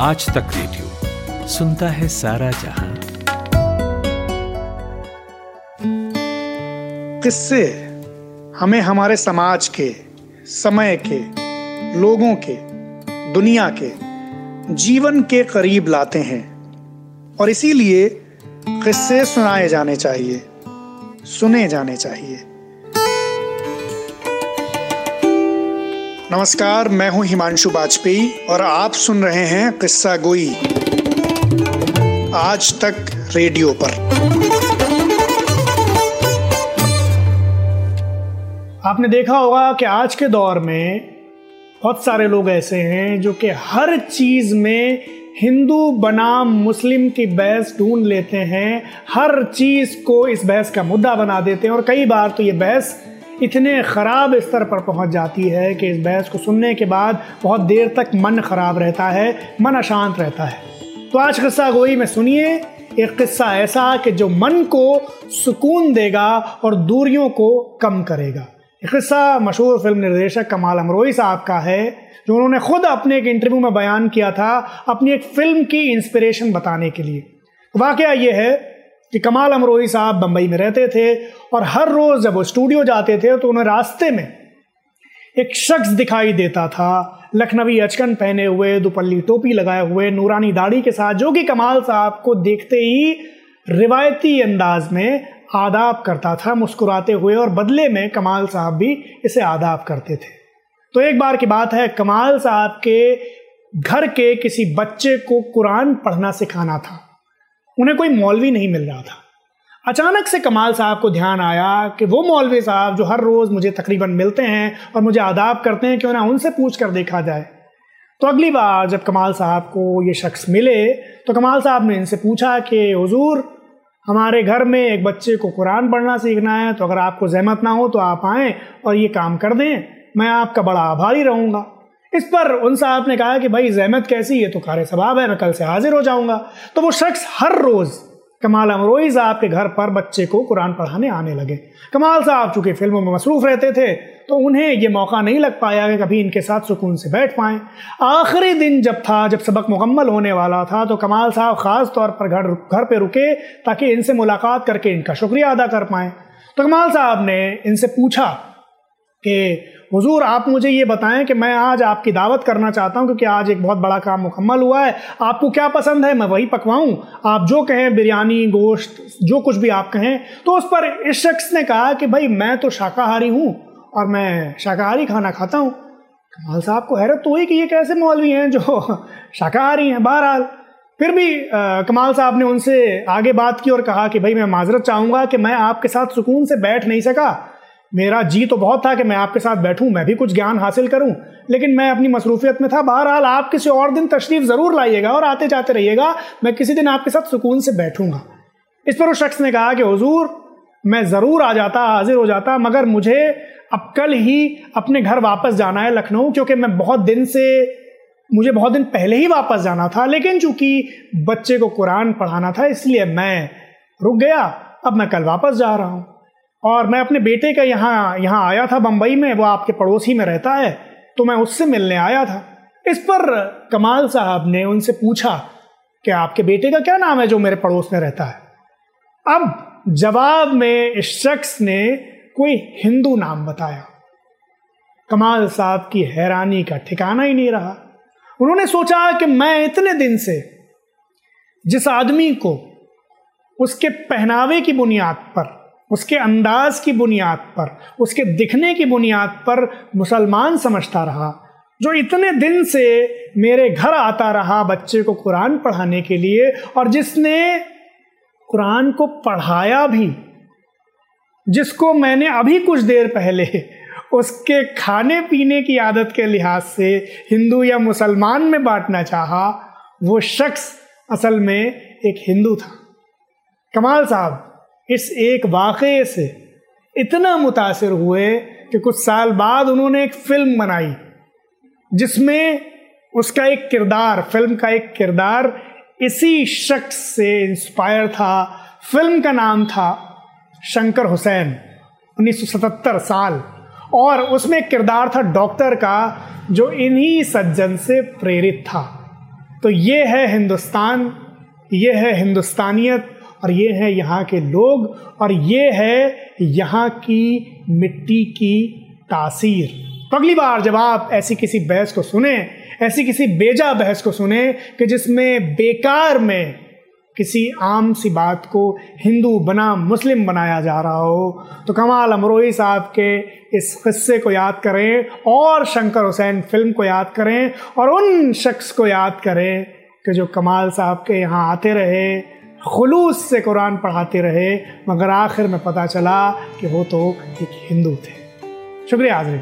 आज तक रेडियो सुनता है सारा जहाँ। किससे? हमें हमारे समाज के, समय के, लोगों के, दुनिया के, जीवन के करीब लाते हैं। और इसीलिए किस्से सुनाए जाने चाहिए, सुने जाने चाहिए। नमस्कार, मैं हूँ हिमांशु वाजपेयी और आप सुन रहे हैं किस्सा गोई। आज तक रेडियो पर। आपने देखा होगा कि आज के दौर में बहुत सारे लोग ऐसे हैं जो कि हर चीज़ में हिंदू, बनाम, मुस्लिम की बहस ढूंढ लेते हैं, हर चीज़ को इस बहस का मुद्दा बना देते हैं और कई बार तो ये बहस इतने ख़राब स्तर पर पहुँच जाती है कि इस बहस को सुनने के बाद बहुत देर तक मन ख़राब रहता है, मन अशांत रहता है। तो आज किस्सा गोई में सुनिए, एक किस्सा ऐसा कि जो मन को सुकून देगा और दूरियों को कम करेगा। एक किस्सा मशहूर फ़िल्म निर्देशक कमाल अमरोई साहब का है, जो उन्होंने खुद अपने एक इंटरव्यू में बयान किया था अपनी एक फ़िल्म की इंस्पिरेशन बताने के लिए। वाक़ ये है कि कमाल अमरोही साहब बम्बई में रहते थे और हर रोज़ जब वो स्टूडियो जाते थे तो उन्हें रास्ते में एक शख्स दिखाई देता था। लखनवी अचकन पहने हुए, दुपल्ली टोपी लगाए हुए, नूरानी दाढ़ी के साथ, जो कि कमाल साहब को देखते ही रिवायती अंदाज में आदाब करता था, मुस्कुराते हुए और बदले में कमाल साहब भी इसे आदाब करते थे। तो एक बार की बात है, कमाल साहब के घर के किसी बच्चे को कुरान पढ़ना सिखाना था। उन्हें कोई मौलवी नहीं मिल रहा था। अचानक से कमाल साहब को ध्यान आया कि वो मौलवी साहब जो हर रोज़ मुझे तकरीबन मिलते हैं और मुझे आदाब करते हैं, क्यों ना उनसे पूछ कर देखा जाए। तो अगली बार जब कमाल साहब को ये शख्स मिले तो कमाल साहब ने इनसे पूछा कि, हुजूर, हमारे घर में एक बच्चे को कुरान पढ़ना सीखना है तो अगर आपको जहमत ना हो तो आप आएँ और ये काम कर दें। मैं आपका बड़ा आभारी रहूँगा। इस पर उन साहब ने कहा कि भाई, जहमत कैसी है? तो कार सबाब है, मैं कल से हाजिर हो जाऊँगा। तो वो शख्स हर रोज़ कमाल अमरोई साहब के घर पर बच्चे को कुरान पढ़ाने आने लगे। कमाल साहब चूँकि फ़िल्मों में मसरूफ रहते थे तो उन्हें ये मौका नहीं लग पाया कि कभी इनके साथ सुकून से बैठ पाएँ। आखिरी दिन जब था, जब सबक मुकम्मल होने वाला था तो कमाल साहब ख़ास तौर पर घर घर पर रुके, ताकि इनसे मुलाकात करके इनका शुक्रिया अदा कर पाएँ। तो कमाल साहब ने इनसे पूछा कि हुजूर आप मुझे ये बताएँ कि मैं आज आपकी दावत करना चाहता हूँ क्योंकि आज एक बहुत बड़ा काम मुकम्मल हुआ है। आपको क्या पसंद है? मैं वही पकवाऊँ। आप जो कहें बिरयानी गोश्त जो कुछ भी आप कहें तो उस पर इस शख्स ने कहा कि भाई मैं तो शाकाहारी हूँ और मैं शाकाहारी खाना खाता हूँ। कमाल साहब को हैरत तो हुई कि ये कैसे मौलवी हैं जो शाकाहारी हैं बहरहाल। फिर भी आ, कमाल साहब ने उनसे आगे बात की और कहा कि भाई मैं माजरत चाहूँगा कि मैं आपके साथ सुकून से बैठ नहीं सका। मेरा जी तो बहुत था कि मैं आपके साथ बैठूं, मैं भी कुछ ज्ञान हासिल करूँ, लेकिन मैं अपनी मसरूफियत में था। बहरहाल, आप किसी और दिन तशरीफ़ ज़रूर लाइएगा और आते जाते रहिएगा। मैं किसी दिन आपके साथ सुकून से बैठूँगा। इस पर उस शख्स ने कहा कि, हजूर, मैं ज़रूर आ जाता, हाजिर हो जाता, मगर मुझे अब कल ही अपने घर वापस जाना है लखनऊ, क्योंकि मैं बहुत दिन से, मुझे बहुत दिन पहले ही वापस जाना था, लेकिन चूँकि बच्चे को कुरान पढ़ाना था, इसलिए मैं रुक गया, अब मैं कल वापस जा रहा हूँ। और मैं अपने बेटे का यहाँ यहाँ आया था बम्बई में, वो आपके पड़ोसी में रहता है तो मैं उससे मिलने आया था। इस पर कमाल साहब ने उनसे पूछा कि आपके बेटे का क्या नाम है जो मेरे पड़ोस में रहता है? अब जवाब में इस शख्स ने कोई हिंदू नाम बताया। कमाल साहब की हैरानी का ठिकाना ही नहीं रहा। उन्होंने सोचा कि मैं इतने दिन से जिस आदमी को उसके पहनावे की बुनियाद पर उसके अंदाज की बुनियाद पर, उसके दिखने की बुनियाद पर मुसलमान समझता रहा, जो इतने दिन से मेरे घर आता रहा बच्चे को कुरान पढ़ाने के लिए और जिसने कुरान को पढ़ाया भी, जिसको मैंने अभी कुछ देर पहले उसके खाने पीने की आदत के लिहाज से हिंदू या मुसलमान में बांटना चाहा, वो शख्स असल में एक हिंदू था। कमाल साहब इस एक वाक़े से इतना मुतासर हुए कि कुछ साल बाद उन्होंने एक फ़िल्म बनाई, जिसमें उसका एक किरदार, फ़िल्म का एक किरदार इसी शख्स से इंस्पायर था। फ़िल्म का नाम था शंकर हुसैन 1977 साल। और उसमें किरदार था डॉक्टर का, जो इन्हीं सज्जन से प्रेरित था। तो ये है हिंदुस्तान, ये है हिंदुस्तानियत। और ये है यहाँ के लोग और ये है यहाँ की मिट्टी की तासीर। तो अगली बार जब आप ऐसी किसी बहस को सुने, ऐसी किसी बेजा बहस को सुने कि जिसमें बेकार में किसी आम सी बात को हिंदू बना, मुस्लिम बनाया जा रहा हो तो कमाल अमरोही साहब के इस किस्से को याद करें और शंकर हुसैन फ़िल्म को याद करें और उन शख्स को याद करें कि जो कमाल साहब के यहाँ आते रहे खुलूस से कुरान पढ़ाते रहे, मगर आखिर में पता चला कि वो तो एक हिंदू थे। शुक्रिया हाजरी